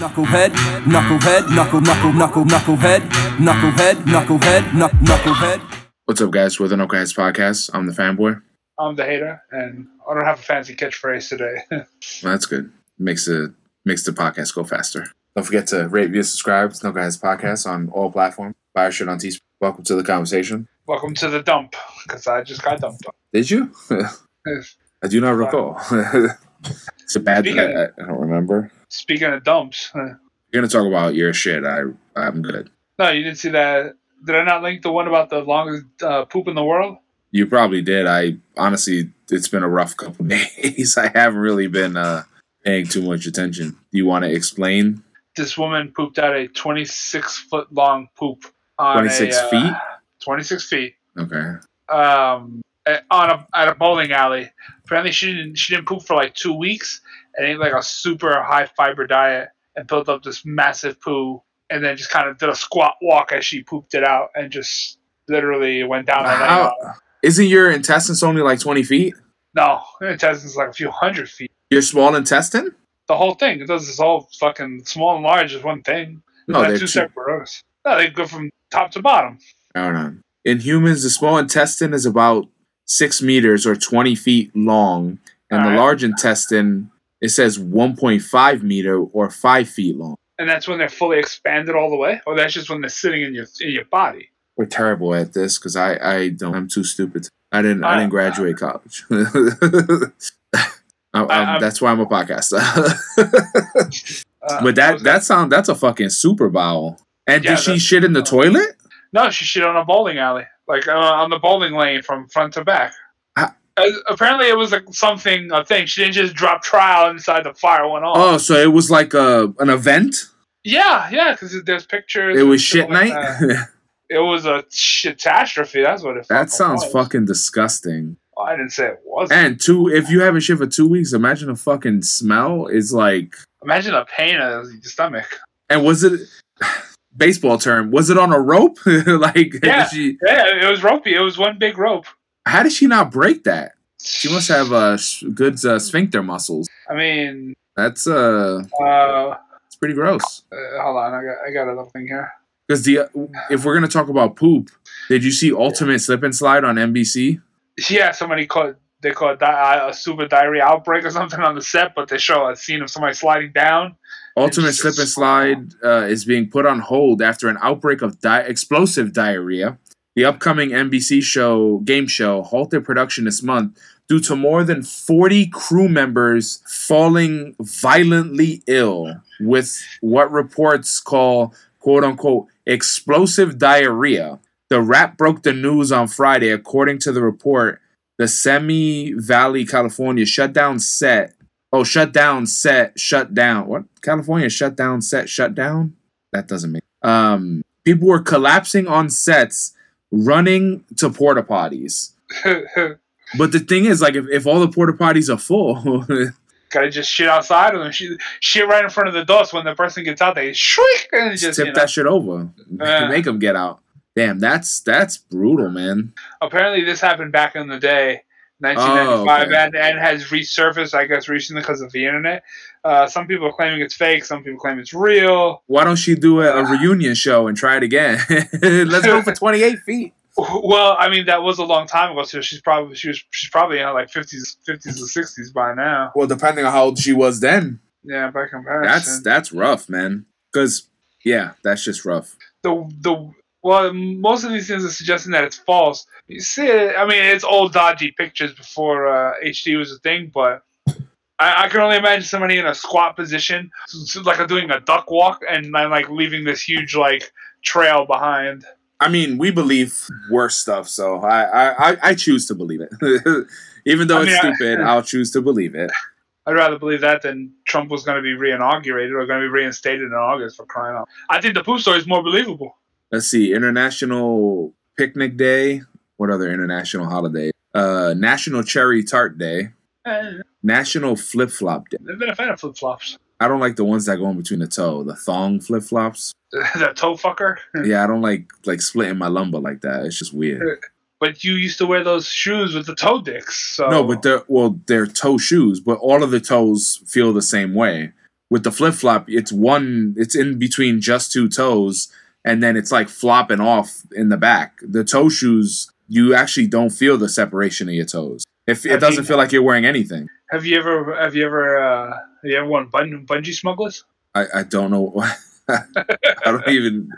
Knucklehead, knucklehead, knuckle, knuckle, knuckle, knucklehead, knucklehead, knucklehead, knuck, knucklehead. What's up, guys? We're the Knuckleheads Podcast. I'm the fanboy. I'm the hater, and I don't have a fancy catchphrase today. Well, that's good. Makes the makes the podcast go faster. Don't forget to rate, view, subscribe to Knuckleheads Podcast on all platforms. Buy our shit on Teespring. Welcome to the conversation. Welcome to the dump, because I just got dumped. Did you? I do not recall. it's a bad. Speaking I, I don't remember. Speaking of dumps, uh, You're gonna talk about your shit. I I'm good. no, you didn't see that. Did I not link the one about the longest uh, poop in the world? You probably did. I honestly, it's been a rough couple days. I haven't really been uh, paying too much attention. Do you want to explain? This woman pooped out a 26 foot long poop on 26 a, uh, feet? 26 feet. Okay. Um, on a at a bowling alley. Apparently, she didn't she didn't poop for like two weeks and ate like a super high fiber diet and built up this massive poo, and then just kind of did a squat walk as she pooped it out and just literally went down. the How, isn't your intestines only like 20 feet? No, her intestine's like a few hundred feet. Your small intestine? The whole thing. It does this all fucking small and large is one thing. No, they're two two- separate rows. No, they go from top to bottom. I don't know. In humans, the small intestine is about six meters or 20 feet long, and the Alright. large intestine it says 1.5 meter or five feet long. And that's when they're fully expanded all the way, or that's just when they're sitting in your in your body. We're terrible at this because I I don't I'm too stupid. I didn't I Uh, didn't graduate college. I, I'm- I'm- that's why I'm a podcaster. Uh, but that that sound that's a fucking super bowel. And Yeah, did she shit in the toilet? No, she shit on a bowling alley, like uh, on the bowling lane from front to back. Uh, apparently, it was like something a thing. She didn't just drop trial inside the fire went off. Oh, so it was like a an event. Yeah, yeah, because there's pictures. It was shit like night. It was a catastrophe. That's what it. that sounds was. fucking disgusting. Oh, I didn't say it was. And two, if you haven't shit for two weeks, imagine the fucking smell. Is like, Imagine the pain in your stomach. and was it baseball term? Was it on a rope? like, Yeah. she, Yeah, it was ropey. It was one big rope. How did she not break that? She must have uh good uh, sphincter muscles. I mean, That's uh, uh, it's pretty gross. uh, hold on. I got I got another thing here. Because the if we're gonna talk about poop, did you see Ultimate Slip and Slide on NBC? Yeah, somebody called they call it di- a super diarrhea outbreak or something on the set, but they show a scene of somebody sliding down. Ultimate Slip and Slide uh, is being put on hold after an outbreak of di- explosive diarrhea. The upcoming NBC show game show halted production this month due to more than 40 crew members falling violently ill with what reports call quote unquote explosive diarrhea. The Wrap broke the news on Friday. According to the report, the Simi Valley, California shut down set Oh, shut down, set, shut down. What? California shut down, set, shut down? That doesn't make um people were collapsing on sets, running to porta potties. But the thing is, like if, if all the porta potties are full, Gotta just shit outside of them. Shit, shit right in front of the door. So when the person gets out, they shriek and just tip you know. that shit over. Yeah. Make them get out. Damn, that's that's brutal, man. Apparently, this happened back in the day, 1995, Oh, okay. and, and has resurfaced, I guess, recently because of the internet. Uh, some people are claiming it's fake. Some people claim it's real. Why don't she do a, a reunion show and try it again? Let's go for 28 feet. Well, I mean, that was a long time ago. So she's probably she was she's probably in her like 50s, 50s or 60s by now. Well, depending on how old she was then. Yeah, by comparison. That's that's rough, man. Cause yeah, that's just rough. the the well, most of these things are suggesting that it's false. You see, I mean, it's old dodgy pictures before uh, HD was a thing, but I, I can only imagine somebody in a squat position, like doing a duck walk, and then like leaving this huge like trail behind. I mean, we believe worse stuff, so I I, I, choose to believe it. Even though I it's mean, I- stupid, I'll choose to believe it. I'd rather believe that than Trump was going to be re-inaugurated or going to be reinstated in August for crying out. I think the poop story is more believable. Let's see, International Picnic Day. What other international holiday? Uh, National Cherry Tart Day. Eh, National Flip Flop Day. I've been a fan of flip flops. I don't like the ones that go in between the toe, the thong flip flops. that toe fucker. Yeah, I don't like like splitting my lumbar like that. It's just weird. But you used to wear those shoes with the toe dicks. So No, but they're well, they're toe shoes, but all of the toes feel the same way. With the flip flop, it's one. It's in between just two toes, and then it's like flopping off in the back. The toe shoes, you actually don't feel the separation of your toes. If it doesn't you- feel like you're wearing anything. Have you ever have you ever uh, have you ever won bun- bungee smugglers? I, I don't know. I don't even.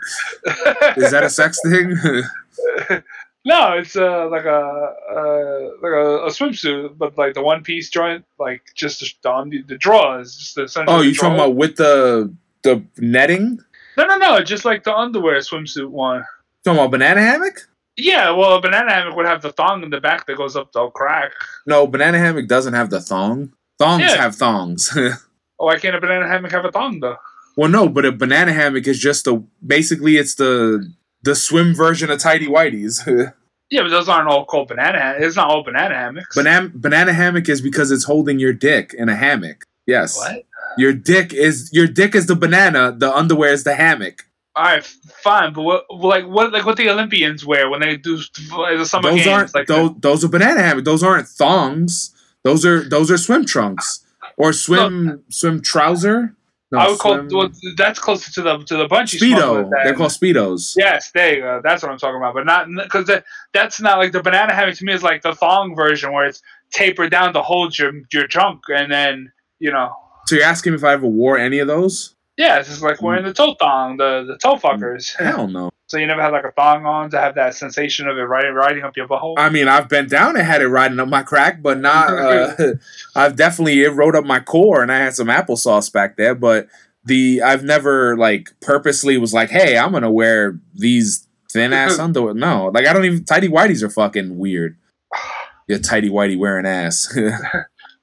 Is that a sex thing? no, it's uh, like a uh, like a, a swimsuit, but like the one piece joint, like just the the, the drawers, just the oh, you talking about with the the netting? No, no, no, just like the underwear swimsuit one. Talking about banana hammock? Yeah, well, a banana hammock would have the thong in the back that goes up the crack. No, banana hammock doesn't have the thong. Thongs Yeah. have thongs. Oh, why can't a banana hammock have a thong though? well, no, but a banana hammock is just the basically it's the the swim version of tidy whities. Yeah, but those aren't all called banana. Ham- it's not all banana hammocks. banana banana hammock is because it's holding your dick in a hammock. Yes. What? Your dick is your dick is the banana. The underwear is the hammock. All right, fine, but what, like what, like what the Olympians wear when they do like, the summer those games? aren't like those, those are banana hammock. Those aren't thongs. Those are those are swim trunks or swim swim trouser. No, I would call well, that's closer to the to the bungee speedo. They're called speedos. Yes, there you go. That's what I'm talking about. But not because that, that's not like the banana hammock to me is like the thong version where it's tapered down to hold your your junk, and then you know, So you're asking me if I ever wore any of those? yeah, it's just like wearing the toe thong, the the toe fuckers. Hell no. So you never had like a thong on to have that sensation of it riding riding up your butthole. I mean, I've bent down and had it riding up my crack, but not. Uh, I've definitely it rode up my core, and I had some applesauce back there. But the I've never like purposely was like, hey, I'm gonna wear these thin ass underwear. No, like I don't even. Tidy whities are fucking weird. Your tidy whitey wearing ass,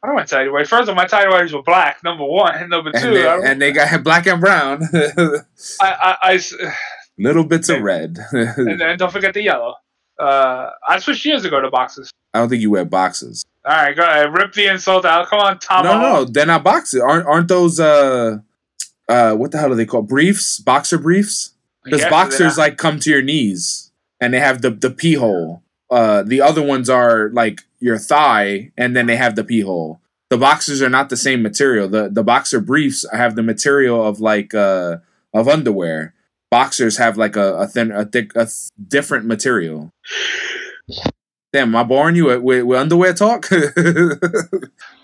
I don't want to tidy whities. First of all, my tidy whities were black. Number one, and number two, they, I, and they got black and brown, I, I, I little bits of red. and then don't forget the yellow. Uh, I switched years ago to boxes. I don't think you wear boxes. All right, go ahead. Rip the insult out. Come on, Tom. No, no, they're not boxes. Aren't aren't those uh uh what the hell are they called? Briefs, boxer briefs. Because boxers like come to your knees and they have the the pee hole. Uh, the other ones are like your thigh, and then they have the pee hole. The boxers are not the same material. The the boxer briefs have the material of like uh of underwear. Boxers have like a, a thin a thick a th- different material. Damn, am I boring you with, with, underwear talk?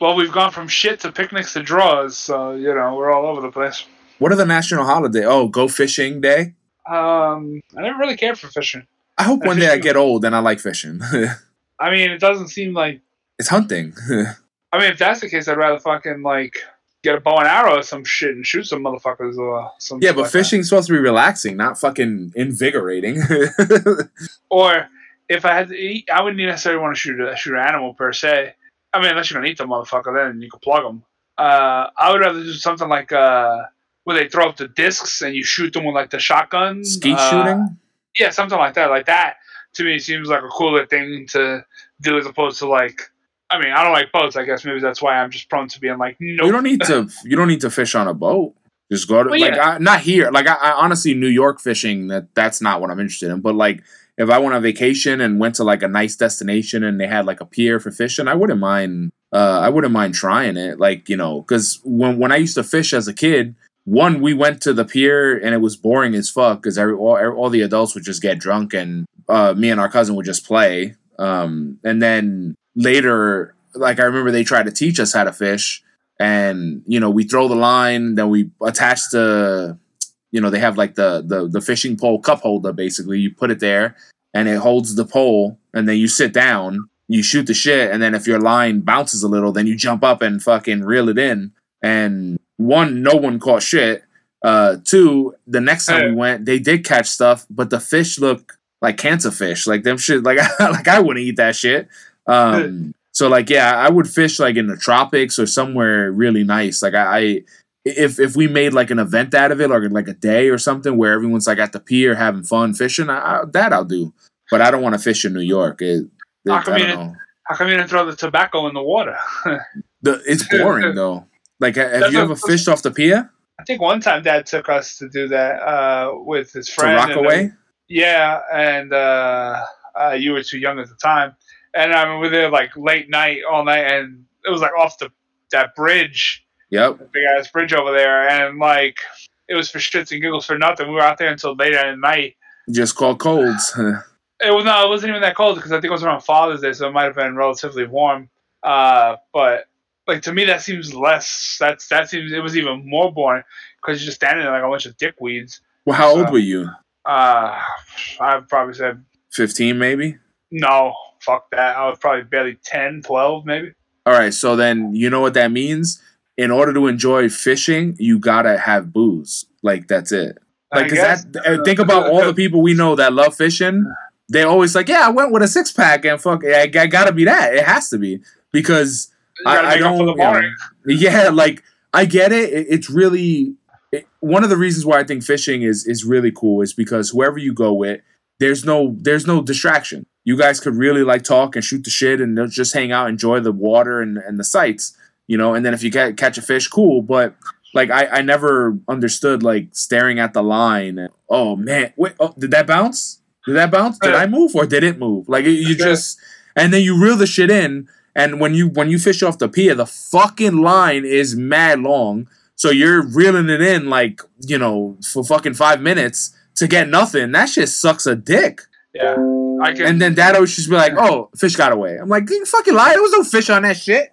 Well, we've gone from shit to picnics to draws, so you know we're all over the place. what are the national holiday? Oh, go fishing day. Um, I never really cared for fishing. I hope I one day I get old and I like fishing. I mean, it doesn't seem like. it's hunting. I mean, if that's the case, I'd rather fucking like get a bow and arrow or some shit and shoot some motherfuckers or some. yeah, but like that. fishing's supposed to be relaxing, not fucking invigorating. Or if I had to eat, I wouldn't necessarily want to shoot a shoot an animal per se. I mean, unless you're gonna eat the motherfucker, then you can plug them. Uh, I would rather do something like uh, where they throw up the discs and you shoot them with like the shotgun. Skeet uh, shooting? Yeah, something like that. Like that to me seems like a cooler thing to do as opposed to like. I mean, I don't like boats. I guess maybe that's why I'm just prone to being like, no. You don't need to. You don't need to fish on a boat. Just go to Well, like yeah. I, not here. Like I, I honestly, New York fishing. That that's not what I'm interested in. But like, if I went on vacation and went to like a nice destination and they had like a pier for fishing, I wouldn't mind. Uh, I wouldn't mind trying it. Like you know, because when when I used to fish as a kid, one we went to the pier and it was boring as fuck because all, all the adults would just get drunk and uh, me and our cousin would just play. Um, and then later, like I remember they tried to teach us how to fish and you know we throw the line then we attach the you know they have like the the the fishing pole cup holder basically. You put it there and it holds the pole and then you sit down you shoot the shit and then if your line bounces a little then you jump up and fucking reel it in. And one no one caught shit. Uh two the next time we went they did catch stuff but the fish look like cancer fish like them shit like like i wouldn't eat that shit um so like yeah, I would fish like in the tropics or somewhere really nice. Like I, I if if we made like an event out of it, or like a day or something where everyone's like at the pier having fun fishing, I, I, that I'll do. But I don't want to fish in New York. It, it- How come you don't didn't-. How come you didn't throw the tobacco in the water? The, it's boring though. Like have That's you ever fished off the pier I think one time Dad took us to do that uh, with his to friend. and Rockaway? Yeah, and uh, uh, you were too young at the time. And I mean, we were there like late night, all night, and it was like off the that bridge. Yep. big ass bridge over there, and like it was for shits and giggles for nothing. We were out there until late at night. Just called colds. It was no, it wasn't even that cold because I think it was around Father's Day, so it might have been relatively warm. Uh, but like to me, that seems less. That's that seems it was even more boring because you're just standing there like a bunch of dickweeds. well, how old were you? Uh, I've probably said 15 maybe? no, fuck that. I was probably barely 10, 12 maybe. All right, so then you know what that means? In order to enjoy fishing, you gotta have booze. Like that's it. Like, 'cause that, uh, think about all the people we know that love fishing. They always like, yeah, I went with a six pack and fuck, I, I gotta be that. It has to be because I, I make up for don't. the you know, yeah, like I get it. it it's really it, one of the reasons why I think fishing is is really cool is because whoever you go with, there's no there's no distraction. You guys could really like talk and shoot the shit and just hang out, enjoy the water and, and the sights, you know. And then if you ca- catch a fish, cool. But like I, I never understood like staring at the line. And, oh man, wait, oh, did that bounce? Did that bounce? Did I move or did it move? Like you just and then you reel the shit in. And when you when you fish off the pier, the fucking line is mad long. So you're reeling it in like you know for fucking five minutes to get nothing. That shit sucks a dick. Yeah, I can. And then dad always just be like, "Oh, fish got away." I'm like, "You fucking lie! There was no fish on that shit."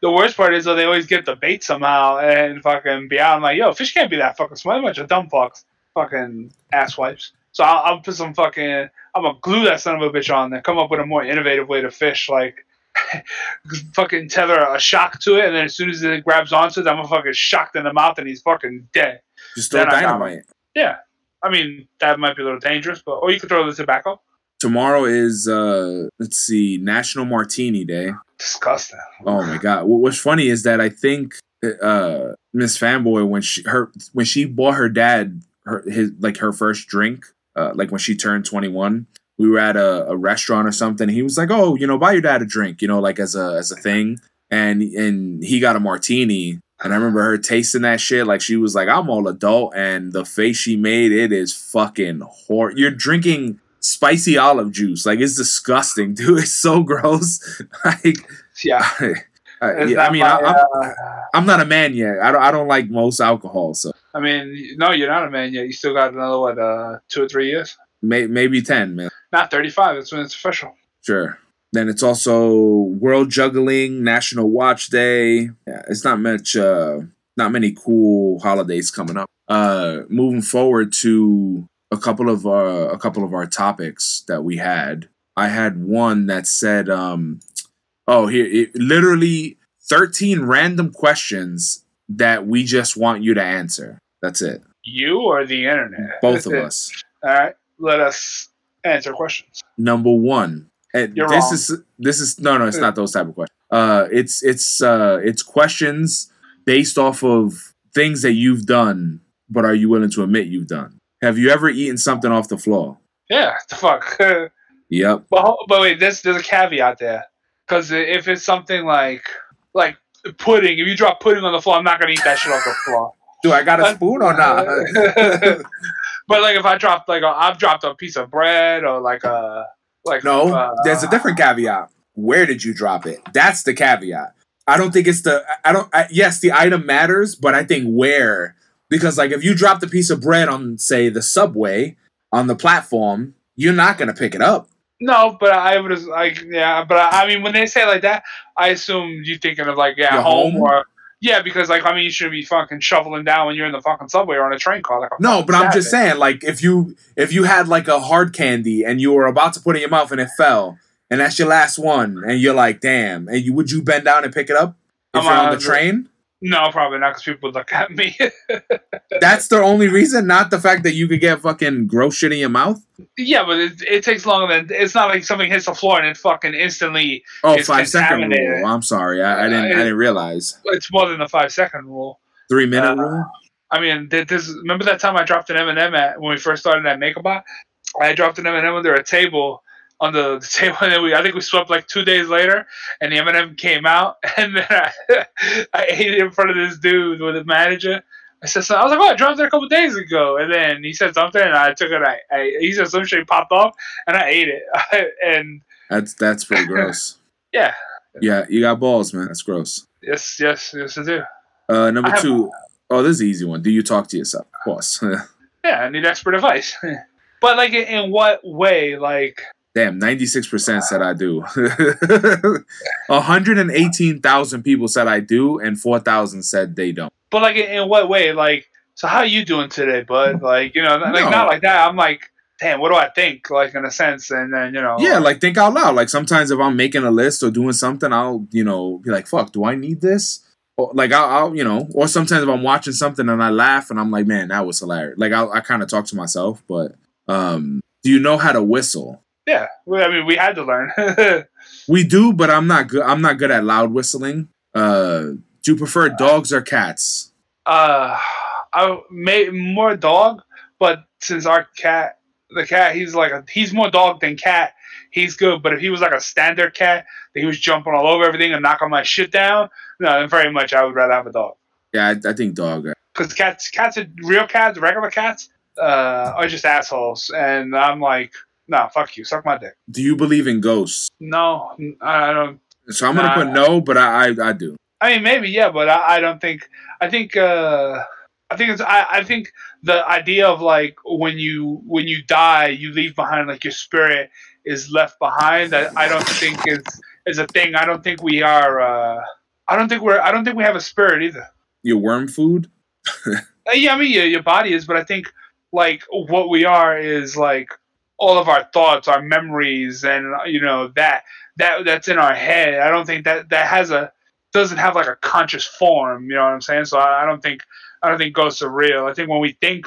the worst part is though they always get the bait somehow and fucking be out. I'm like, yo, fish can't be that fucking smart. A bunch of dumb fucks, fucking ass wipes. So I'll, I'll put some fucking. I'm gonna glue that son of a bitch on there. Come up with a more innovative way to fish, like fucking tether a shock to it, and then as soon as it grabs onto it, I'm gonna fucking shocked in the mouth, and he's fucking dead. Just throw Then I dynamite. Yeah, I mean that might be a little dangerous, but or you could throw the tobacco. Tomorrow is uh let's see, National Martini Day. Disgusting. Oh my god! What's funny is that I think uh Miss Fanboy when she her when she bought her dad her his like her first drink uh like when she turned twenty one. We were at a, a restaurant or something. And he was like, "Oh, you know, buy your dad a drink, you know, like as a as a thing." And and he got a martini. And I remember her tasting that shit like she was like, "I'm all adult." And the face she made, it is fucking hor. You're drinking spicy olive juice, like it's disgusting, dude. It's so gross. like Yeah. I, yeah, I mean, my, I, I'm, uh, I'm not a man yet. I don't, I don't like most alcohol, so I mean, no, you're not a man yet. You still got another what, uh, two or three years? May, maybe ten, man. Not 35. That's when it's official. Sure. Then it's also World Juggling, National Watch Day. Yeah, it's not much, uh, not many cool holidays coming up. Uh, moving forward to a couple of uh, a couple of our topics that we had. I had one that said, um, "Oh, here, it, literally thirteen random questions that we just want you to answer. That's it. You or the internet? Both of us." All right. Let us answer questions. number one. And You're this wrong. is this is no no it's not those type of questions. Uh, it's it's uh it's questions based off of things that you've done, but are you willing to admit you've done? Have you ever eaten something off the floor? Yeah. The fuck. Yep. ho- but wait, there's, there's a caveat there. Because if it's something like like pudding, if you drop pudding on the floor, I'm not going to eat that shit off the floor. Do I got a spoon or not? but like if I dropped like a, I've dropped a piece of bread or like a like no, uh, there's a different caveat. Where did you drop it? That's the caveat. I don't think it's the. I don't. I, yes, the item matters, but I think where because like if you dropped a piece of bread on say the subway on the platform, you're not gonna pick it up. No, but I would like yeah, but I, I mean when they say like that, I assume you're thinking of like yeah, home, home? or yeah, because like I mean you should be fucking shoveling down when you're in the fucking subway or on a train car. Like No, but I'm just saying, like, if you if you had like a hard candy and you were about to put it in your mouth and it fell, and that's your last one, and you're like, damn, and you would you bend down and pick it up if I'm you're on the train? No, probably not because people look at me. That's the only reason, not the fact that you could get fucking gross shit in your mouth. yeah, but it, it takes longer than it's not like something hits the floor and it fucking instantly. Oh, five second rule. I'm sorry, I, I didn't I Uh, didn't realize It's more than the five second rule. three minute uh, rule. I mean, this remember that time I dropped an M and m at when we first started at MakerBot? I dropped an M and m under a table on the, the table, and then we I think we swept like two days later, and the M and m came out, and then I, I ate it in front of this dude with the manager. I said, so, I was like, oh, I dropped it a couple days ago, and then he said something, and I took it. I, I he said some shit popped off, and I ate it, and That's that's pretty gross. yeah, Yeah, you got balls, man. That's gross. yes, yes, yes, I do. Uh, number I have- two. Oh, this is easy one. Do you talk to yourself? Course. Yeah, I need expert advice. but like, in what way? Like, Damn, 96% said I do. 118,000 people said I do, and 4,000 said they don't. but like, in, in what way? Like, so how you doing today, bud? Like, you know, like No. not like that. I'm like, damn, what do I think? Like, in a sense, and then you know, Yeah, like think out loud. Like sometimes if I'm making a list or doing something, I'll, you know, be like, fuck, do I need this? Or, like I'll, I'll, you know, or sometimes if I'm watching something and I laugh and I'm like, man, that was hilarious. Like I'll, I kind of talk to myself, but um, do you know how to whistle? Yeah. Well, I mean, we had to learn. We do, but I'm not good. I'm not good at loud whistling. Uh, do you prefer dogs or cats? uh, I may more dog, but since our cat, the cat, he's like a, he's more dog than cat. He's good, but if he was like a standard cat, that he was jumping all over everything and knocking my shit down, no, very much I would rather have a dog. Yeah, I, I think dog. because cats, cats are real cats, regular cats, uh, are just assholes, and I'm like, nah, fuck you, suck my dick. Do you believe in ghosts? No, I don't. So I'm gonna put no, but I, I, I do. I mean, maybe yeah, but I, I don't think. I think. uh I think it's. I, I think the idea of like when you when you die, you leave behind like your spirit is left behind. That I don't think is is a thing. I don't think we are. uh I don't think we're. I don't think we have a spirit either. Your worm food. Uh, yeah, I mean, your, your body is, but I think like what we are is like all of our thoughts, our memories, and you know that that that's in our head. I don't think that that has a doesn't have like a conscious form. You know what I'm saying? So I, I don't think I don't think ghosts are real. I think when we think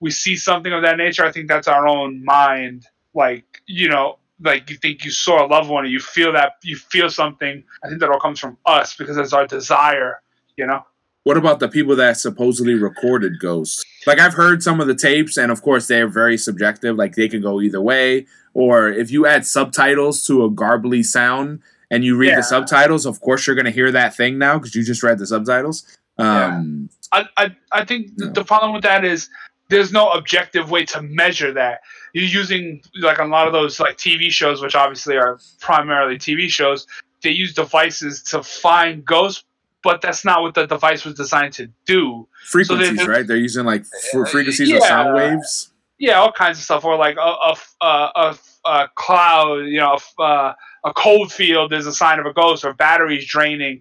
we see something of that nature, I think that's our own mind. Like you know, like you think you saw a loved one, and you feel that you feel something. I think that all comes from us because it's our desire. You know. What about the people that supposedly recorded ghosts? Like I've heard some of the tapes, and of course they're very subjective. Like they can go either way. Or if you add subtitles to a garbly sound and you read Yeah. the subtitles, of course you're gonna hear that thing now because you just read the subtitles. Um, I, I, I think No. the problem with that is there's no objective way to measure that. You're using like a lot of those like TV shows, which obviously are primarily TV shows. They use devices to find ghosts, but that's not what the device was designed to do. frequencies, then- right? They're using like fr- frequencies or Yeah. sound waves. Yeah, all kinds of stuff, or like a a, a, a, cloud, you know, a a cold field is a sign of a ghost, or batteries draining.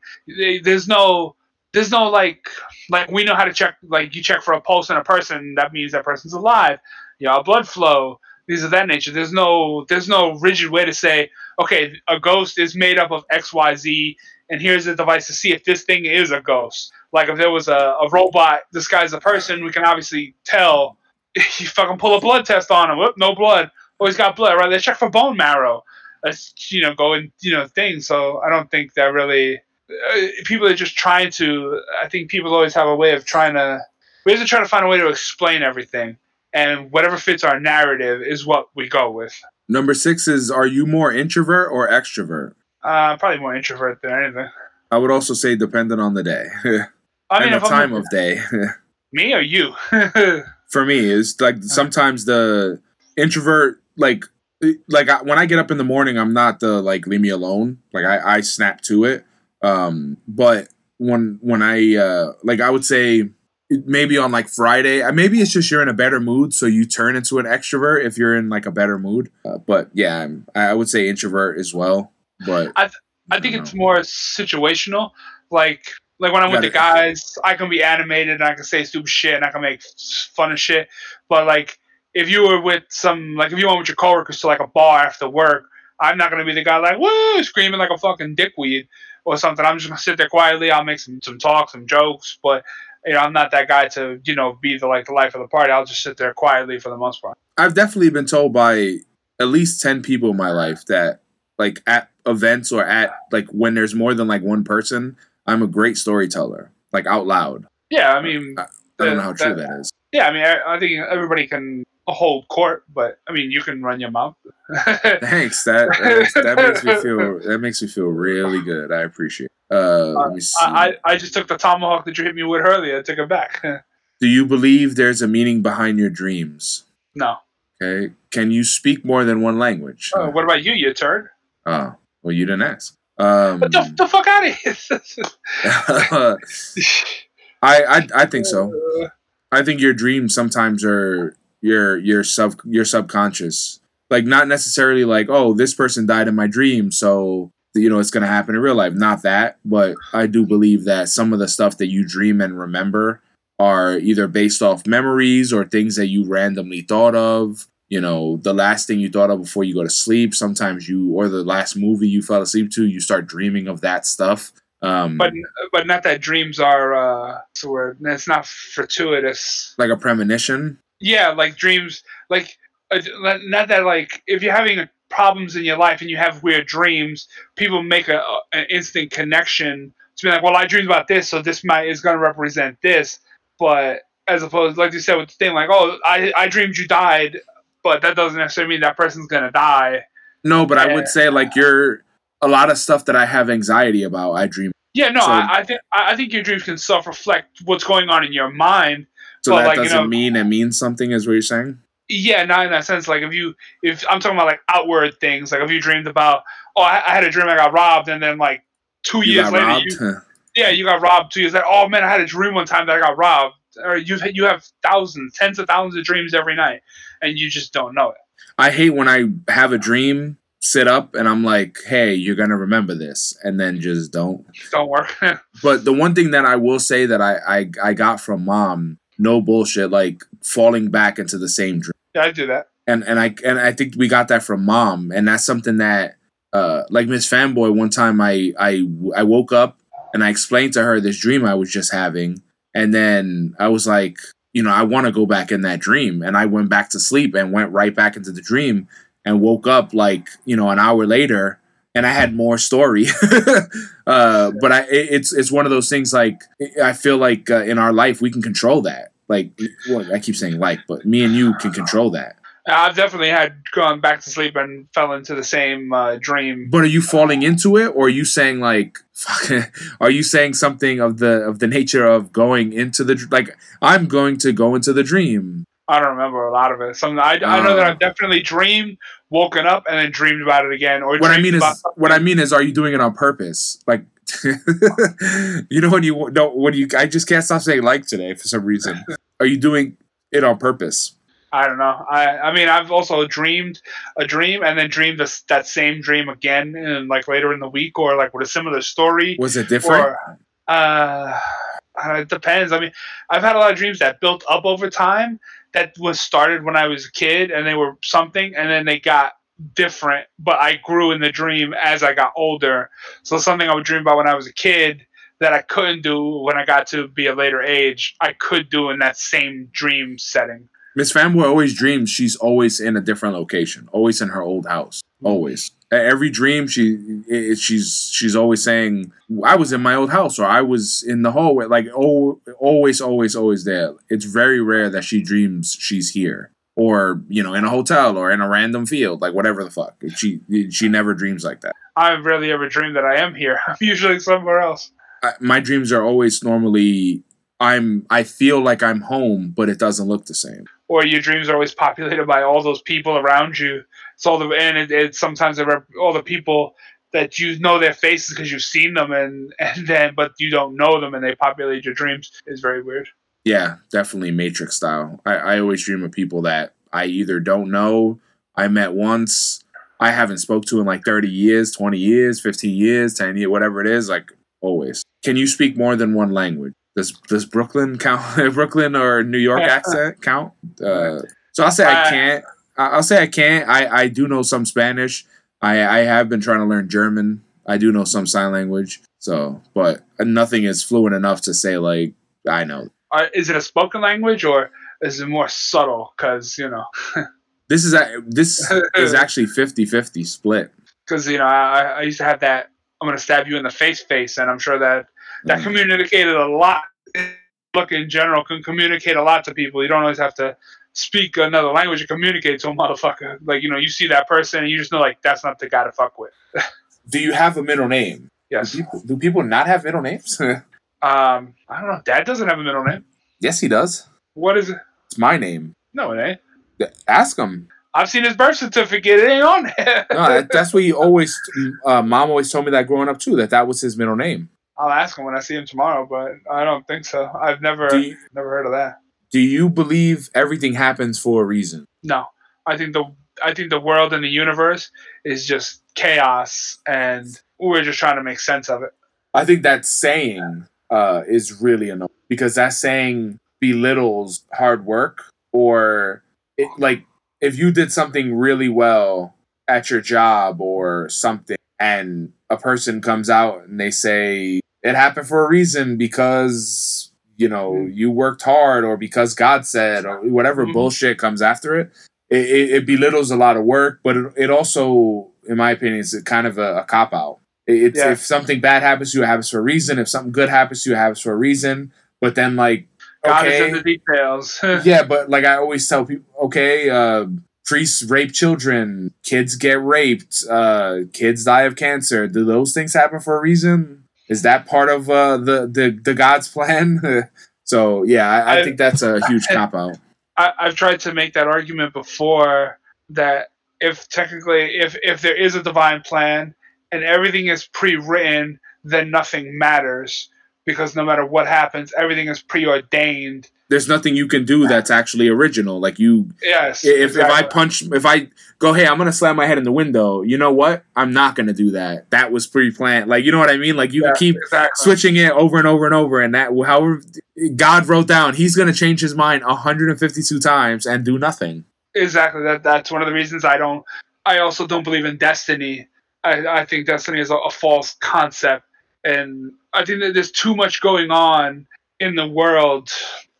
There's no, there's no like, like we know how to check. Like you check for a pulse in a person, that means that person's alive. You know, blood flow, these of that nature. There's no, there's no rigid way to say, okay, a ghost is made up of X, Y, Z, and here's a device to see if this thing is a ghost. Like if there was a, a robot disguised as a person, we can obviously tell. You fucking pull a blood test on him. Whoop, no blood. Oh, he's got blood. Right? They check for bone marrow. That's you know going you know thing. So I don't think that really. Uh, people are just trying to. I think people always have a way of trying to. We have to try to find a way to explain everything, and whatever fits our narrative is what we go with. Number six is: Are you more introvert or extrovert? Uh, probably more introvert than anything. I would also say dependent on the day I mean, and the I'm time of day. me or you. For me, it's like sometimes the introvert, like, like I, when I get up in the morning, I'm not the like leave me alone. Like I, I snap to it. Um, but when when I uh, like, I would say maybe on like Friday, uh, maybe it's just you're in a better mood, so you turn into an extrovert if you're in like a better mood. Uh, but yeah, I'm, I would say introvert as well. But I think don't it's more situational. Like like when I'm with the guys, I can be animated and I can say stupid shit and I can make fun of shit. But like if you were with some like if you went with your coworkers to like a bar after work, I'm not gonna be the guy like woo screaming like a fucking dickweed or something. I'm just gonna sit there quietly. I'll make some some talk, some jokes, but you know I'm not that guy to you know be the like the life of the party. I'll just sit there quietly for the most part. I've definitely been told by at least 10 people in my life that like at events or at like when there's more than like one person, I'm a great storyteller, like out loud. Yeah, I mean, I don't know how true That- that is. yeah, I mean, I, I think everybody can hold court, but I mean, you can run your mouth. Thanks. That that, that makes me feel that makes me feel really good. I appreciate. It. Uh, see. I, I just took the tomahawk that you hit me with earlier. I took it back. Do you believe there's a meaning behind your dreams? no. Okay. Can you speak more than one language? Oh, what about you, you turd? Oh, well, you didn't ask. Um, the, the fuck out of here! I, I I think so. I think your dreams sometimes are your your sub your subconscious. Like not necessarily like, oh, this person died in my dream, so you know it's gonna happen in real life. Not that, but I do believe that some of the stuff that you dream and remember are either based off memories or things that you randomly thought of. You know, the last thing you thought of before you go to sleep. Sometimes you, or the last movie you fell asleep to, you start dreaming of that stuff. Um, but but not that dreams are uh what's word it's not fortuitous like a premonition. yeah like dreams like uh, not that like if you're having problems in your life and you have weird dreams people make a, a- an instant connection to be like well i dreamed about this so this might is going to represent this but as opposed like you said with the thing like oh i i dreamed you died but that doesn't necessarily mean that person's going to die No, but I would say like you're a lot of stuff that I have anxiety about. I dream. yeah no So- I, I think i think your dreams can self-reflect what's going on in your mind So Well, that like, doesn't know- mean it means something, is what you're saying? Yeah, not in that sense. Like if you, if I'm talking about like outward things, like if you dreamed about, oh, I, I had a dream I got robbed, and then like two You years later, robbed. you, yeah, you got robbed two years later. Oh man, I had a dream one time that I got robbed. Or you you have thousands, tens of thousands of dreams every night, and you just don't know it. I hate when I have a dream, sit up, and I'm like, "Hey, you're gonna remember this," and then just don't. Don't work. But the one thing that I will say that I I, I got from mom, no bullshit, like falling back into the same dream. yeah, I do that. and and I and I think we got that from mom, and that's something that uh like Miss Fanboy one time I I I woke up and I explained to her this dream I was just having, and then I was like, you know, I want to go back in that dream, and I went back to sleep and went right back into the dream and woke up like you know an hour later. And I had more story, uh, but I it's it's one of those things. Like I feel like uh, in our life we can control that. Like well, I keep saying like, but me and you can control that. I've definitely had gone back to sleep and fell into the same uh, dream. But are you falling into it, or are you saying like, fuck, are you saying something of the of the nature of going into the like? I'm going to go into the dream. I don't remember a lot of it. Some I, I know that Oh. I've definitely dreamed, woken up, and then dreamed about it again. Or What I mean is, about what I mean is, are you doing it on purpose? Like, you know when you don't when you I just can't stop saying like today for some reason. Are you doing it on purpose? I don't know. I I mean, I've also dreamed a dream and then dreamed this, that same dream again, and like later in the week, or like with a similar story. Was it different? Or uh, uh, it depends. I mean, I've had a lot of dreams that built up over time. That was started when I was a kid, and they were something, and then they got different. But I grew in the dream as I got older. So something I would dream about when I was a kid that I couldn't do when I got to be a later age, I could do in that same dream setting. Miss Fanboy always dreams she's always in a different location, always in her old house, mm-hmm. always. E- Every dream she i- she's she's always saying, "I was in my old house" or "I was in the hallway." Like oh, always, always, always there. It's very rare that she dreams she's here or you know in a hotel or in a random field, like whatever the fuck. She she never dreams like that. I've rarely ever dreamed that I am here. I'm usually somewhere else. I, my dreams are always normally I'm I feel like I'm home, but it doesn't look the same. Or your dreams are always populated by all those people around you. It's all the and it, it's sometimes rep- all the people that you know their faces because you've seen them and and then but you don't know them and they populate your dreams is very weird. Yeah, definitely Matrix style. I, I always dream of people that I either don't know, I met once, I haven't spoke to in like 30 years, 20 years, 15 years, 10 years, whatever it is, like always. Can you speak more than one language? Does does Brooklyn count Brooklyn or New York accent count? Uh, so I'll say I Uh, can't. I'll say I can't. I, I do know some Spanish. I, I have been trying to learn German. I do know some sign language. So, but nothing is fluent enough to say like I know. Are, is it a spoken language or is it more subtle? Because you know, This is a, this is actually 50-50 split. because you know I, I used to have that I'm gonna stab you in the face face, and I'm sure that that Mm. communicated a lot. Look in general can communicate a lot to people. You don't always have to speak another language to communicate to a motherfucker. Like you know, you see that person and you just know like that's not the guy to fuck with. Do you have a middle name? Yes. Do people, do people not have middle names? Um, I don't know. Dad doesn't have a middle name. yes, he does. What is it? It's my name. No, it ain't. Ask him. I've seen his birth certificate. It ain't on there. No, that, that's what he always. Uh, Mom always told me that growing up too. That that was his middle name. I'll ask him when I see him tomorrow, but I don't think so. I've never you, never heard of that. do you believe everything happens for a reason? No, I think the I think the world and the universe is just chaos, and we're just trying to make sense of it. I think that saying uh, is really annoying because that saying belittles hard work or it, like if you did something really well at your job or something and a person comes out and they say it happened for a reason because you know you worked hard or because god said or whatever Mhm. bullshit comes after it it, it, it belittles a lot of work but it, it also in my opinion is kind of a, a cop out it's Yeah. if something bad happens to you it happens for a reason if something good happens to you it happens for a reason but then like God okay is in the details. yeah, but like I always tell people, okay, uh, priests rape children, kids get raped, uh, kids die of cancer. Do those things happen for a reason? Is that part of uh, the the the God's plan? so yeah, I, I think that's a huge cop out. I, I've tried to make that argument before that if technically if if there is a divine plan and everything is pre-written, then nothing matters because no matter what happens, everything is preordained. There's nothing you can do that's actually original. Like you, Yes. if if I punch, if I go, hey, I'm gonna slam my head in the window. You know what? I'm not gonna do that. That was pre-planned. Like you know what I mean? Like you Yeah, can keep exactly. switching it over and over and over and that however god wrote down he's going to change his mind 152 times and do nothing Exactly. That that's one of the reasons I don't. I also don't believe in destiny. I, I think destiny is a, a false concept, and I think that there's too much going on in the world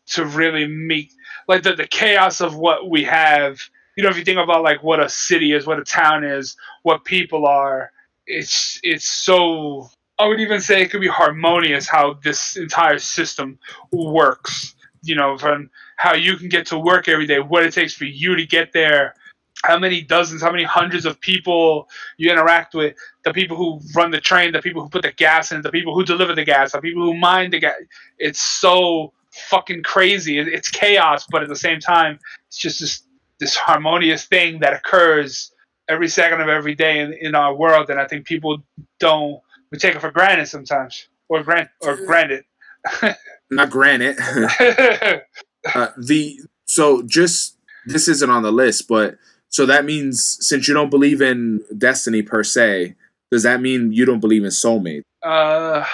to really meet like the the chaos of what we have. You know, if you think about like what a city is, what a town is, what people are, it's it's so. I would even say it could be harmonious how this entire system works. You know, from how you can get to work every day, what it takes for you to get there, how many dozens, how many hundreds of people you interact with, the people who run the train, the people who put the gas in, the people who deliver the gas, the people who mine the gas. It's so fucking crazy. It's chaos, but at the same time, it's just this this harmonious thing that occurs every second of every day in, in our world, and I think people don't we take it for granted sometimes, or grant or granted. not granted uh, the so just this isn't on the list but so that means since you don't believe in destiny per se does that mean you don't believe in soulmate uh,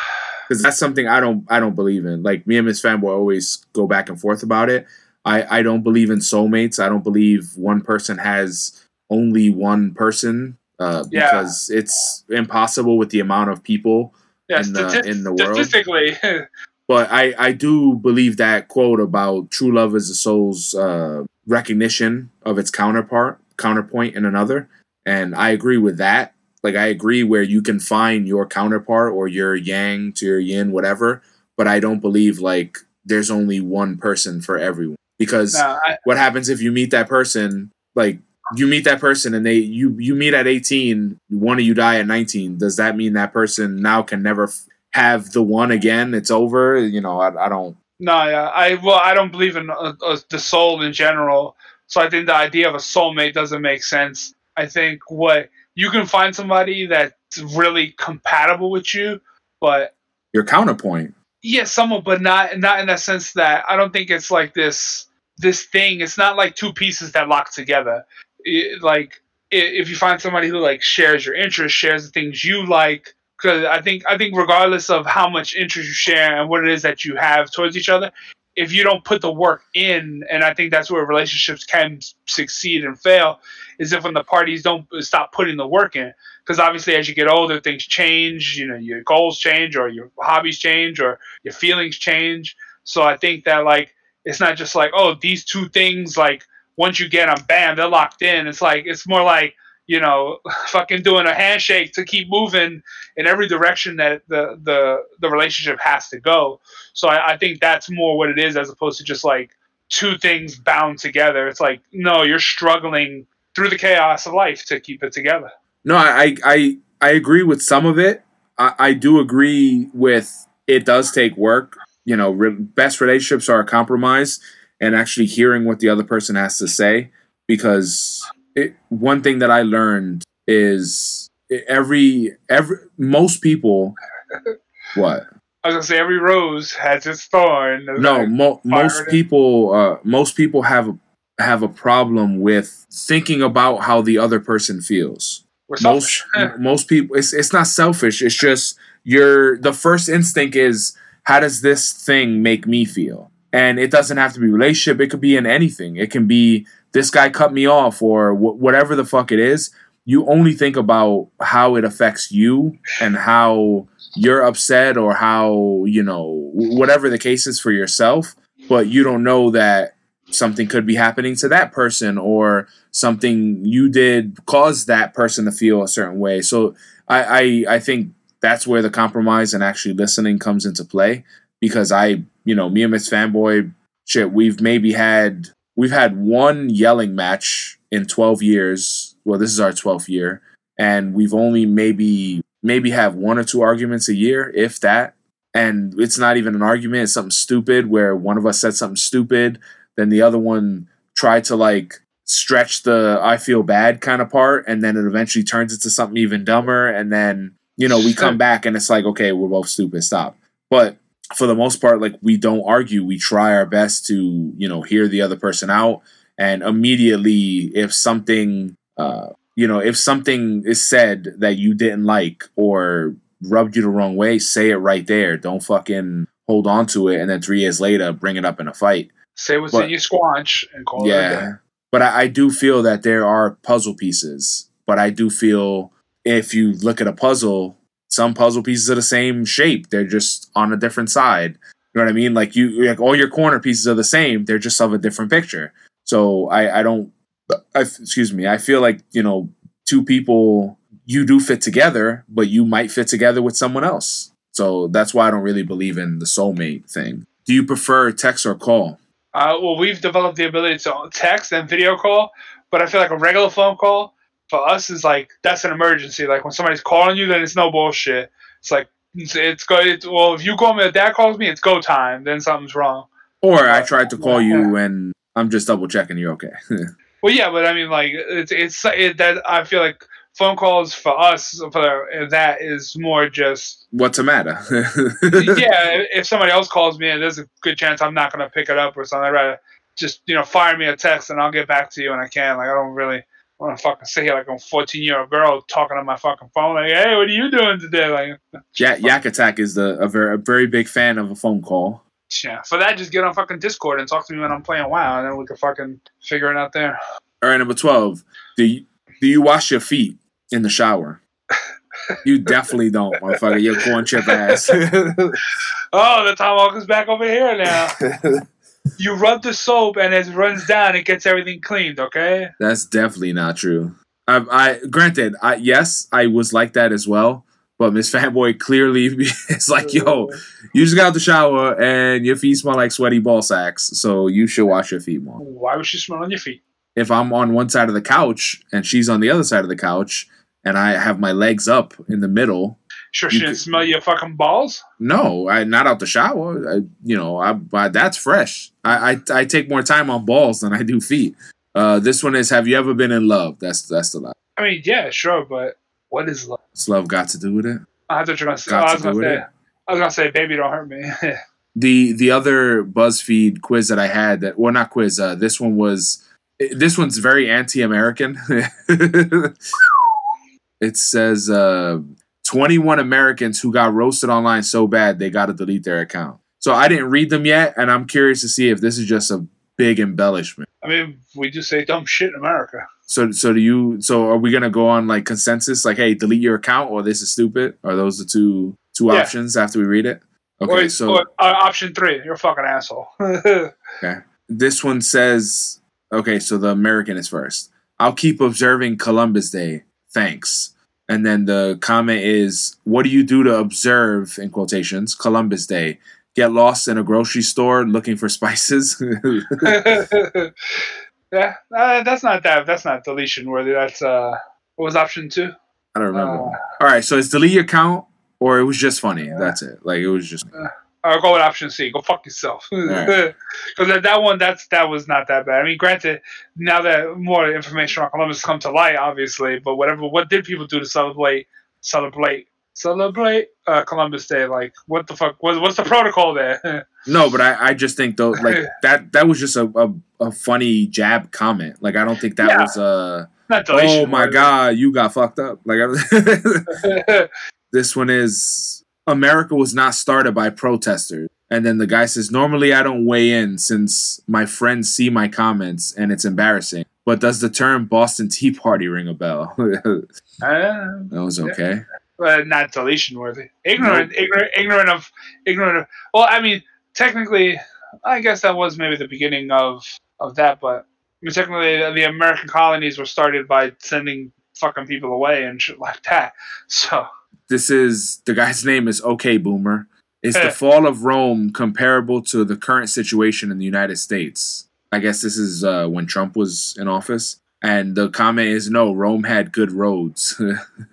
because that's something i don't i don't believe in. Like me and miss fanboy always go back and forth about it. I i don't believe in soulmates. I don't believe one person has only one person uh, Yeah. because it's impossible with the amount of people yeah, In the- in the world? statistically, but I, I do believe that quote about true love is a soul's uh, recognition of its counterpart counterpoint in another. And i agree with that like i agree where you can find your counterpart or your yang to your yin whatever but i don't believe like there's only one person for everyone. Because no, I, what happens if you meet that person like you meet that person and they you you meet at 18 one of you die at 19 does that mean that person now can never f- have the one again? It's over? You know i, I don't. No, yeah, I well, I don't believe in uh, uh, the soul in general. So I think the idea of a soulmate doesn't make sense. I think what you can find somebody that's really compatible with you, but your counterpoint yeah, somewhat, but not not in the sense that I don't think it's like this this thing. It's not like two pieces that lock together. It, like if you find somebody who like shares your interests, shares the things you like, because I think I think regardless of how much interest you share and what it is that you have towards each other, if you don't put the work in, and I think that's where relationships can succeed and fail, is if when the parties don't stop putting the work in. Because obviously, as you get older, things change. You know, your goals change, or your hobbies change, or your feelings change. So I think that like it's not just like oh these two things like once you get them, bam, they're locked in. It's like it's more like you know fucking doing a handshake to keep moving in every direction that the the the relationship has to go. So I, I think that's more what it is as opposed to just like two things bound together. It's like no, you're struggling through the chaos of life to keep it together. no i i i agree with some of it i, I do agree with it does take work you know re- best relationships are a compromise and actually hearing what the other person has to say because it, one thing that i learned is every every most people What? I was gonna say every rose has its thorn. No, like, mo- most people uh, most people have a, have a problem with thinking about how the other person feels. most most people it's it's not selfish it's just your the first instinct is how does this thing make me feel and it doesn't have to be relationship it could be in anything it can be this guy cut me off or wh- whatever the fuck it is you only think about how it affects you and how you're upset or how you know whatever the case is for yourself but you don't know that something could be happening to that person or something you did caused that person to feel a certain way. So I, I I think that's where the compromise and actually listening comes into play because I you know me and Miss Fanboy shit we've maybe had we've had one yelling match in 12 years. Well, this is our 12th year and we've only maybe maybe have one or two arguments a year if that and it's not even an argument it's something stupid where one of us said something stupid then the other one tried to like stretch the I feel bad kind of part, and then it eventually turns into something even dumber, and then you know we come back and it's like okay we're both stupid stop. But for the most part, like we don't argue, we try our best to you know hear the other person out, and immediately if something uh, you know if something is said that you didn't like or rubbed you the wrong way, say it right there. Don't fucking hold on to it, and then three years later bring it up in a fight. Say what's but- in your squanch and call it a day. Yeah. But I, I do feel that there are puzzle pieces. But I do feel if you look at a puzzle, some puzzle pieces are the same shape. They're just on a different side. You know what I mean? Like you like all your corner pieces are the same. They're just of a different picture. So I, I don't I, excuse me. I feel like, you know, two people you do fit together, but you might fit together with someone else. So that's why I don't really believe in the soulmate thing. Do you prefer text or call? Uh, well, we've developed the ability to text and video call, but I feel like a regular phone call for us is like that's an emergency. Like when somebody's calling you, then it's no bullshit. It's like it's, it's go. It's, well, if you call me, if dad calls me, it's go time. Then something's wrong. Or I tried to call you and I'm just double checking you're okay. Well, yeah, but I mean, like it's it's it, that I feel like phone calls for us for that is more just What's the matter? yeah. If somebody else calls me, and there's a good chance I'm not gonna pick it up or something. I'd rather just you know fire me a text and I'll get back to you when I can. Like I don't really want to fucking sit here like I'm a 14 year old girl talking on my fucking phone. Like, hey, what are you doing today? Like, yeah, Yak Attack is the a very, a very big fan of a phone call. yeah. For that, just get on fucking Discord and talk to me when I'm playing WoW, and then we can fucking figure it out there. All right, number 12. Do you, do you wash your feet in the shower? You definitely don't, motherfucker. You're corn chip ass. Oh, the tomahawk is back over here now. you rub the soap and as it runs down, it gets everything cleaned. Okay. That's definitely not true. I, I granted, I yes, I was like that as well. But Miss Fanboy clearly is like, yo, you just got out the shower and your feet smell like sweaty ball sacks, so you should wash your feet more. Why would she smell on your feet? if I'm on one side of the couch and she's on the other side of the couch and I have my legs up in the middle, Sure, she didn't smell your fucking balls. no, I not out the shower. I, you know, I, I that's fresh. I, I I take more time on balls than I do feet. Uh, this one is Have you ever been in love? That's that's the last. I mean, yeah, sure, but what is love? What's love got to do with it? I thought you were gonna say. Got I was gonna say. it. I was gonna say, baby, don't hurt me. The the other BuzzFeed quiz that I had that well not quiz. Uh, this one was this one's very anti-American. it says uh, 21 Americans who got roasted online so bad they got to delete their account. So I didn't read them yet, and I'm curious to see if this is just a big embellishment. I mean, we do say dumb shit in America. So so do you? So are we gonna go on like consensus? Like, hey, delete your account, or this is stupid? Are those the two two Yeah. options after we read it? Okay, or, so or, uh, option three, you're a fucking asshole. okay, this one says, okay, so the American is first. I'll keep observing Columbus Day. Thanks. And then the comment is, what do you do to observe, in quotations, Columbus Day? Get lost in a grocery store looking for spices? yeah, uh, that's not that. That's not deletion worthy. That's uh, what was option two? I don't remember. Uh, All right, so it's delete your account, or it was just funny. That's it. Like, it was just. I'll go with option C. Go fuck yourself. Because Alright. that, that one, that's that was not that bad. I mean, granted, now that more information on Columbus come to light, obviously, but whatever, what did people do to celebrate celebrate celebrate uh, Columbus Day. Like, what the fuck? What, what's the protocol there? No, but I, I just think though, like that that was just a, a, a funny jab comment. Like I don't think that Yeah. was uh Not oh my god, you got fucked up. Like I, this one is America was not started by protesters. And then the guy says, Normally I don't weigh in since my friends see my comments and it's embarrassing. But does the term Boston Tea Party ring a bell? that Uh, was okay. uh, not deletion worthy. Ignorant, ignorant, ignorant of, ignorant of. Well, I mean, technically, I guess that was maybe the beginning of of that, but I mean, technically, the American colonies were started by sending fucking people away and shit like that. So, This is the guy's name is OK Boomer. Is the fall of Rome comparable to the current situation in the United States? I guess this is uh, when Trump was in office. And the comment is no, Rome had good roads.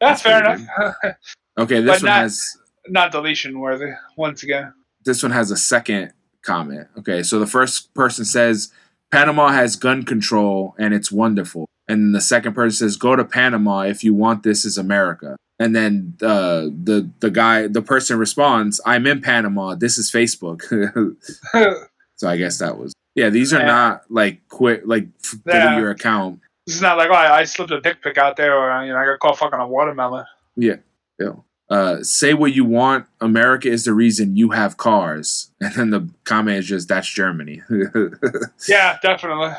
that's fair enough. okay, this But one not- has not deletion worthy. Once again, this one has a second comment. Okay, so the first person says Panama has gun control and it's wonderful. And the second person says go to Panama if you want this is America. And then uh, the the guy the person responds, "I'm in Panama. This is Facebook." so I guess that was yeah. These are Yeah. not like quit like delete Yeah. your account. this is not like oh, I, I slipped a dick pic out there, or you know, I got caught fucking a watermelon. Yeah. Uh, say what you want. America is the reason you have cars. And then the comment is just that's Germany. Yeah, definitely.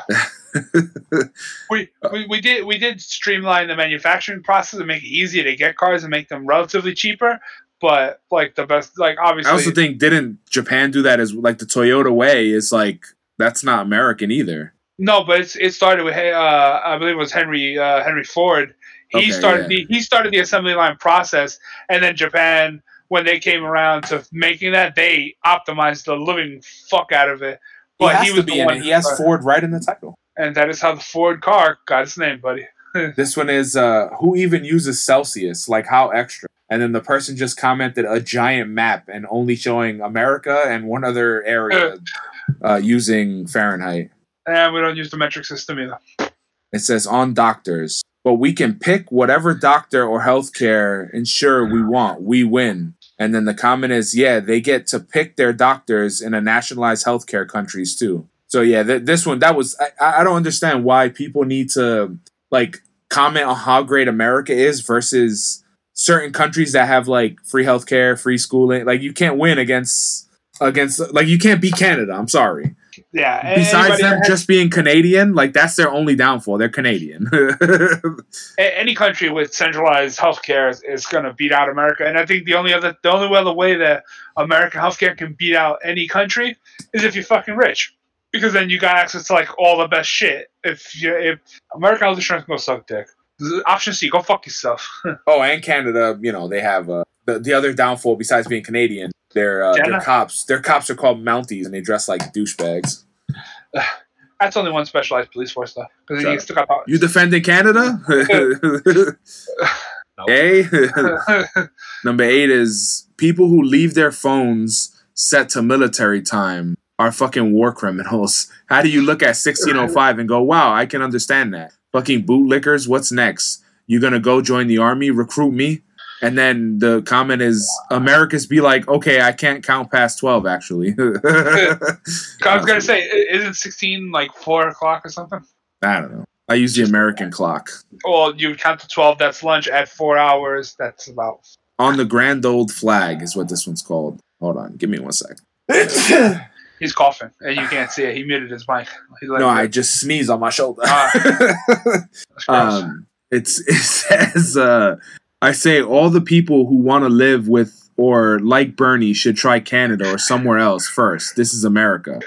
we, we we did we did streamline the manufacturing process and make it easier to get cars and make them relatively cheaper. But like the best, like obviously, I also think didn't Japan do that as like the Toyota way is like that's not American either. no, but it's, it started with uh, I believe it was Henry uh, Henry Ford. He Okay, started yeah. the he started the assembly line process, and then Japan when they came around to making that, they optimized the living fuck out of it. But he, was the one, who started- Ford right in the title. And that is how the Ford car got its name, buddy. This one is uh who even uses Celsius? Like how extra? And then the person just commented a giant map and only showing America and one other area uh, using Fahrenheit. And we don't use the metric system either. It says on doctors, but we can pick whatever doctor or healthcare insurer we want. We win. And then the comment is, yeah, they get to pick their doctors in a nationalized healthcare countries too. So yeah, th- this one that was I, I don't understand why people need to like comment on how great America is versus certain countries that have like free healthcare, free schooling. Like you can't win against against like you can't beat Canada. I'm sorry. Yeah. Besides them has- just being Canadian, like that's their only downfall. They're Canadian. a- any country with centralized healthcare is, is going to beat out America. And I think the only other the only other way that American healthcare can beat out any country is if you're fucking rich, because then you got access to like all the best shit. If you if American health insurance can go suck dick. Option C, go fuck yourself. oh, and Canada, you know, they have uh, the the other downfall besides being Canadian. Their uh, their cops, their cops are called Mounties, and they dress like douchebags. That's only one specialized police force though, because you still got powers. You defending Canada? A. Number eight is people who leave their phones set to military time are fucking war criminals. How do you look at 1605 and go, wow, I can understand that? Fucking bootlickers, what's next? You gonna go join the army, recruit me? And then the comment is Americans be like, okay, I can't count past 12 actually. I was gonna say, isn't sixteen like four o'clock or something? I don't know. I use the American clock. Well, you count to twelve. That's lunch. At four hours, that's about On the grand old flag is what this one's called. Hold on, give me one sec. He's coughing, and you can't see it. He muted his mic. No, I just sneeze on my shoulder. Ah. Um, it's it says uh, I say all the people who want to live with or like Bernie should try Canada or somewhere else first. This is America.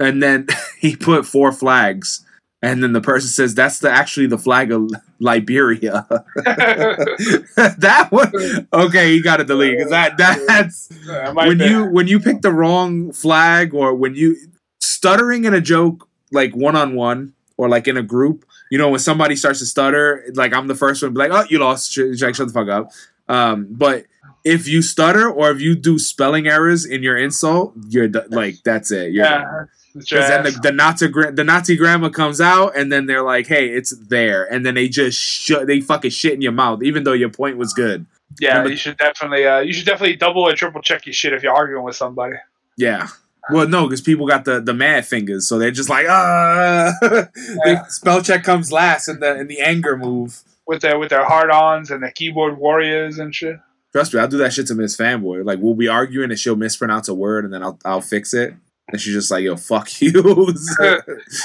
And then he put four flags, and then the person says that's the actually the flag of Liberia. that one, okay, you got to delete because that that's Yeah, it might when you when you pick the wrong flag or when you stuttering in a joke like one on one or like in a group, you know, when somebody starts to stutter, like I'm the first one to be like, oh, you lost, Jack, shut the fuck up. Um, but if you stutter or if you do spelling errors in your insult, you're like that's it. You're yeah, done. Because then the, the Nazi the Nazi grandma comes out, and then they're like, "Hey, it's there," and then they just sh- they fucking shit in your mouth, even though your point was good. yeah, remember- you should definitely uh, you should definitely double or triple check your shit if you're arguing with somebody. Yeah. Well, no, because people got the, the mad fingers, so they're just like, ah. the Yeah. spell check comes last in the in the anger move. with their with their hard-ons and the keyboard warriors and shit. Trust me, I'll do that shit to Miss Fanboy. Like we'll be arguing and she'll mispronounce a word, and then I'll I'll fix it, and she's just like, "Yo, fuck you."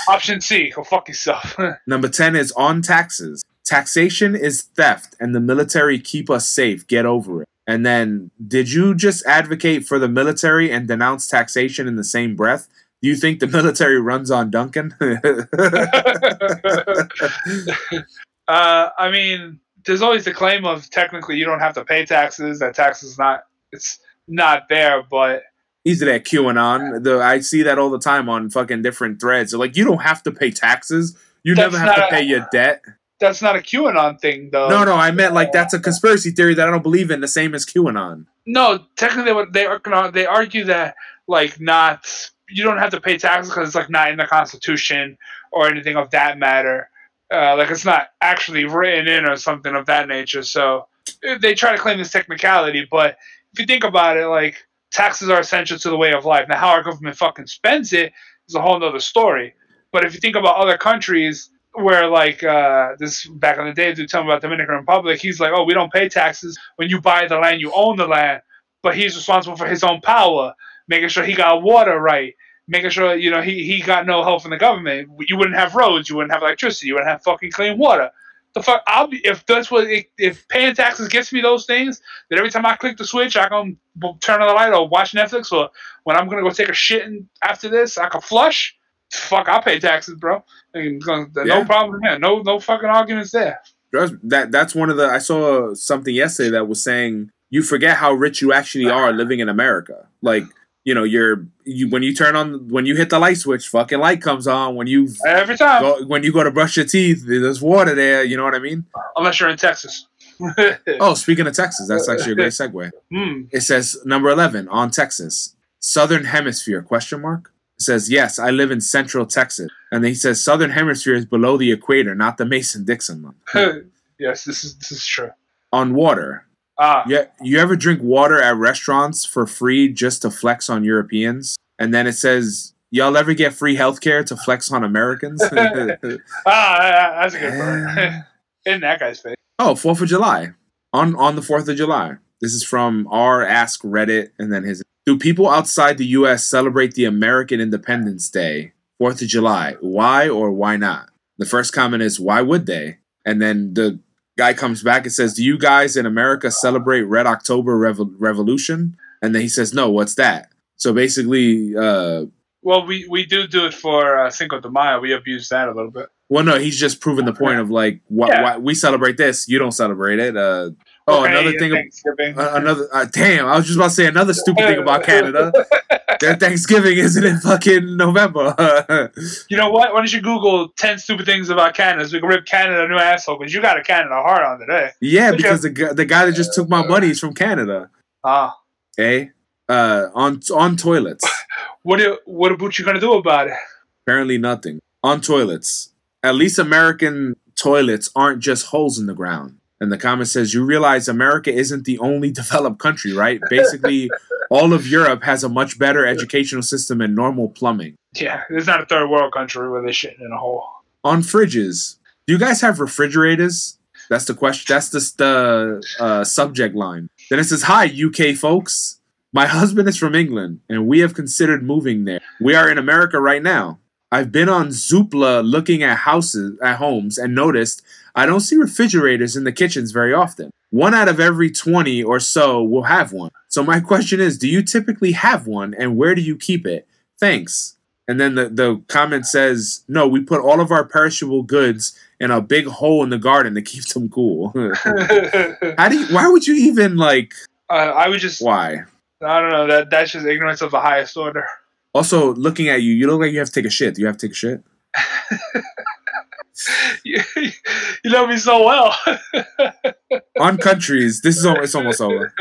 Option C, go fuck yourself. Number ten is on taxes. Taxation is theft, and the military keep us safe. Get over it. And then, did you just advocate for the military and denounce taxation in the same breath? Do you think the military runs on Dunkin'? uh, I mean, there's always the claim of technically you don't have to pay taxes. That tax is not it's not there, but He's that QAnon. The I see that all the time on fucking different threads. They're like, you don't have to pay taxes. You That's never have to not a- pay your debt. that's not a QAnon thing, though. No, no, I meant like that's a conspiracy theory that I don't believe in. The same as QAnon. No, technically, what they they argue that like not you don't have to pay taxes because it's like not in the Constitution or anything of that matter. Uh, like it's not actually written in or something of that nature. So they try to claim this technicality, but if you think about it, like taxes are essential to the way of life. Now, how our government fucking spends it is a whole nother story. But if you think about other countries where, like, uh, this back in the day, dude, tell me about Dominican Republic, he's like, oh, we don't pay taxes when you buy the land, you own the land, but he's responsible for his own power, making sure he got water right, making sure you know he he got no help from the government. You wouldn't have roads, you wouldn't have electricity, you wouldn't have fucking clean water. The fuck, I'll be if that's what if paying taxes gets me those things, then every time I click the switch, I can turn on the light or watch Netflix, or when I'm gonna go take a shit and after this, I can flush. Fuck, I'll pay taxes, bro. And, uh, Yeah. No problem there. No, no fucking arguments there. That that's one of the. I saw something yesterday that was saying you forget how rich you actually are living in America. Like you know, you're you when you turn on when you hit the light switch, fucking light comes on. When you Every time, go, when you go to brush your teeth, there's water there. You know what I mean? unless you're in Texas. Oh, speaking of Texas, that's actually a great segue. Hmm. It says number eleven on Texas, Southern Hemisphere? Question mark. It says yes, I live in Central Texas, and then he says Southern Hemisphere is below the equator, not the Mason Dixon line. yes, this is this is true. on water. Ah, Yeah, you ever drink water at restaurants for free just to flex on Europeans? And then it says, "Y'all ever get free healthcare to flex on Americans?" ah, that's a good one. in that guy's face. oh, Fourth of July on on the Fourth of July. This is from R Ask Reddit, and then his. Do people outside the U.S. celebrate the American Independence Day, Fourth of July? Why or why not? The first comment is, "Why would they?" And then the guy comes back and says, "Do you guys in America celebrate Red October Revo- Revolution?" And then he says, "No, what's that?" So basically, uh, Well, we, we do do it for uh, Cinco de Mayo. We abuse that a little bit. well, no, he's just proving the point of like, why, Yeah. why we celebrate this, you don't celebrate it. Uh, oh, Okay, another thing, uh, another uh, damn, I was just about to say another stupid thing about Canada. Their Thanksgiving isn't in fucking November. you know what? Why don't you Google 10 stupid things about Canada so we can rip Canada a new asshole because you got a Canada hard on today. yeah, because the guy, the guy that just took my money is from Canada. Ah. Okay, uh, on on toilets. What, do, what about you going to do about it? Apparently nothing. On toilets. At least American toilets aren't just holes in the ground. And the comment says, You realize America isn't the only developed country, right? Basically, all of Europe has a much better educational system and normal plumbing. Yeah, it's not a third world country where they're shitting in a hole. On fridges, do you guys have refrigerators? That's the question. That's the, the uh, subject line. Then it says, Hi, UK folks. My husband is from England, and we have considered moving there. We are in America right now. I've been on Zoopla looking at houses, at homes, and noticed I don't see refrigerators in the kitchens very often. One out of every 20 or so will have one. So my question is, do you typically have one, and where do you keep it? Thanks. And then the, the comment says, no, we put all of our perishable goods in a big hole in the garden to keep them cool. uh, How do you, why would you even like, I would just, why? I don't know, that that's just ignorance of the highest order. Also, looking at you, you look like you have to take a shit. Do you have to take a shit? you, you know me so well. On countries, this is al- it's almost over.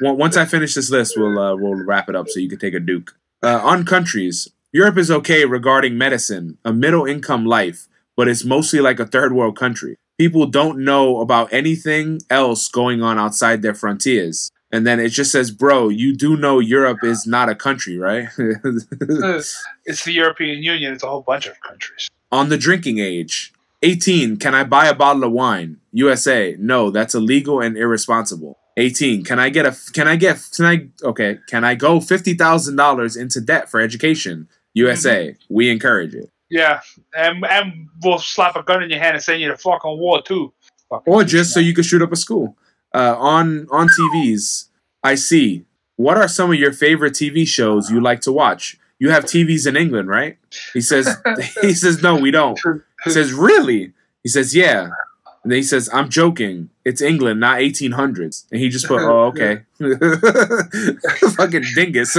Once I finish this list, we'll uh, we'll wrap it up so you can take a duke. Uh, on countries, Europe is okay regarding medicine, a middle income life, but it's mostly like a third world country. People don't know about anything else going on outside their frontiers. And then it just says, bro, you do know Europe is not a country, right? it's the European Union. It's a whole bunch of countries. On the drinking age, 18, can I buy a bottle of wine? USA, no, that's illegal and irresponsible. 18, can I get a can I get can I okay, can I go $50,000 into debt for education? USA, mm-hmm. we encourage it. Yeah, and and we'll slap a gun in your hand and send you to fucking war too. Fucking or just so you can shoot up a school. Uh, on on TVs, I see. What are some of your favorite TV shows you like to watch? You have TVs in England, right? He says. he says no, we don't. He says really. He says yeah. And then he says, I'm joking. It's England, not 1800s. And he just put, oh, okay. fucking dingus.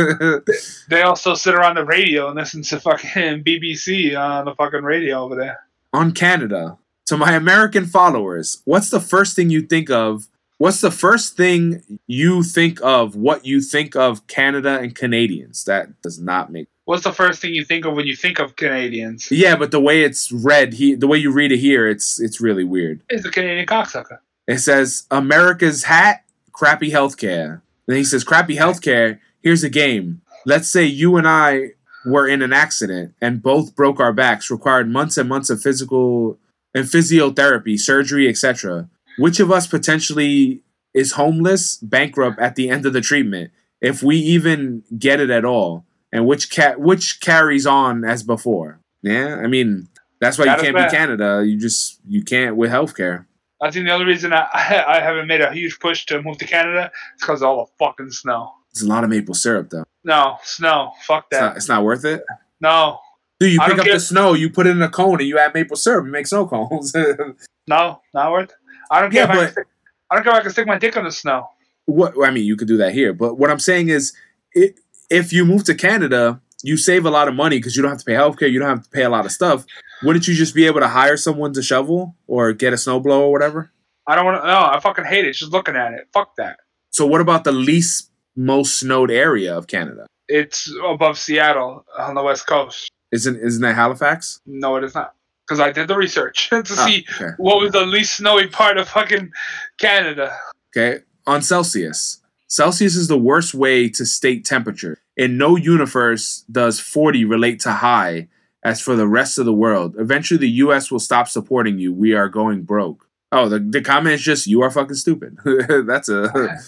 they also sit around the radio and listen to fucking BBC on the fucking radio over there. On Canada. To my American followers, what's the first thing you think of What's the first thing you think of what you think of Canada and Canadians? That does not make. What's the first thing you think of when you think of Canadians? Yeah, but the way it's read, he the way you read it here, it's it's really weird. It's a Canadian cocksucker. It says America's hat, crappy healthcare. Then he says crappy healthcare. Here's a game. Let's say you and I were in an accident and both broke our backs, required months and months of physical and physiotherapy, surgery, etc which of us potentially is homeless, bankrupt at the end of the treatment, if we even get it at all, and which cat which carries on as before? Yeah, I mean that's why that you can't be Canada. You just you can't with healthcare. I think the only reason I, I haven't made a huge push to move to Canada is because of all the fucking snow. It's a lot of maple syrup though. No snow. Fuck that. It's not, it's not worth it. No. Dude, you pick up get... the snow, you put it in a cone, and you add maple syrup. You make snow cones. no, not worth. it. I don't care. Yeah, if but, I, can stick, I don't care if I can stick my dick in the snow. What I mean, you could do that here, but what I'm saying is, it, if you move to Canada, you save a lot of money because you don't have to pay healthcare. You don't have to pay a lot of stuff. Wouldn't you just be able to hire someone to shovel or get a snowblower or whatever? I don't want to. No, I fucking hate it. Just looking at it. Fuck that. So what about the least most snowed area of Canada? It's above Seattle on the west coast. Isn't isn't that Halifax? No, it is not because I did the research to oh, see okay. what was the least snowy part of fucking Canada. Okay, on Celsius. Celsius is the worst way to state temperature. In no universe does 40 relate to high as for the rest of the world. Eventually, the US will stop supporting you. We are going broke. Oh, the, the comment is just, you are fucking stupid. That's a.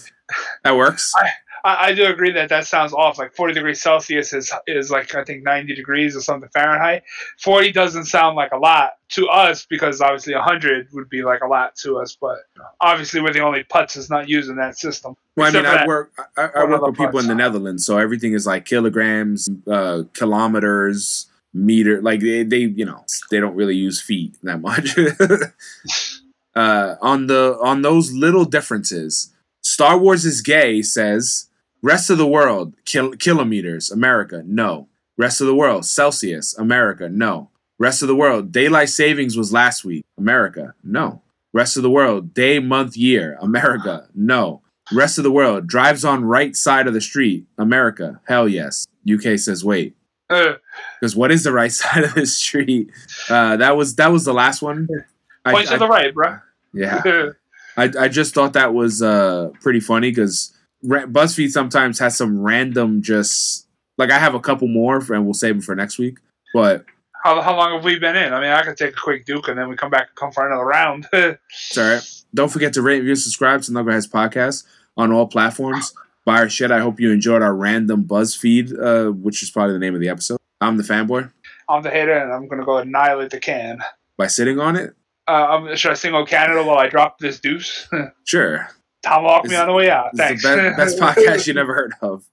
that works. I, I, I, do agree that that sounds off. Like 40 degrees Celsius is is like I think 90 degrees or something Fahrenheit. 40 doesn't sound like a lot to us because obviously 100 would be like a lot to us. But obviously we're the only putts is not using that system. Well, I mean, I work I, I work with people in the Netherlands, so everything is like kilograms, uh, kilometers, meter. Like they, they, you know, they don't really use feet that much. uh, on the on those little differences. Star Wars is gay says Rest of the world, kil- kilometers, America, no. Rest of the world, Celsius, America, no. Rest of the world, daylight savings was last week, America, no. Rest of the world, day, month, year, America, no. Rest of the world, drives on right side of the street, America, hell yes. UK says wait. Because what is the right side of the street? Uh, that was that was the last one. Point I, to I, the right, bro. Yeah. I, I just thought that was uh, pretty funny because BuzzFeed sometimes has some random just like I have a couple more and we'll save them for next week. But how, how long have we been in? I mean, I could take a quick duke and then we come back and come for another round. it's all right. Don't forget to rate, review, subscribe to Knuckleheads Podcast on all platforms. Buy our shit. I hope you enjoyed our random BuzzFeed, uh, which is probably the name of the episode. I'm the fanboy. I'm the hater, and I'm gonna go annihilate the can by sitting on it. Uh, should I sing "Oh Canada" while I drop this deuce? sure. Tomahawk me on the way out. Thanks. the best, best podcast you never heard of.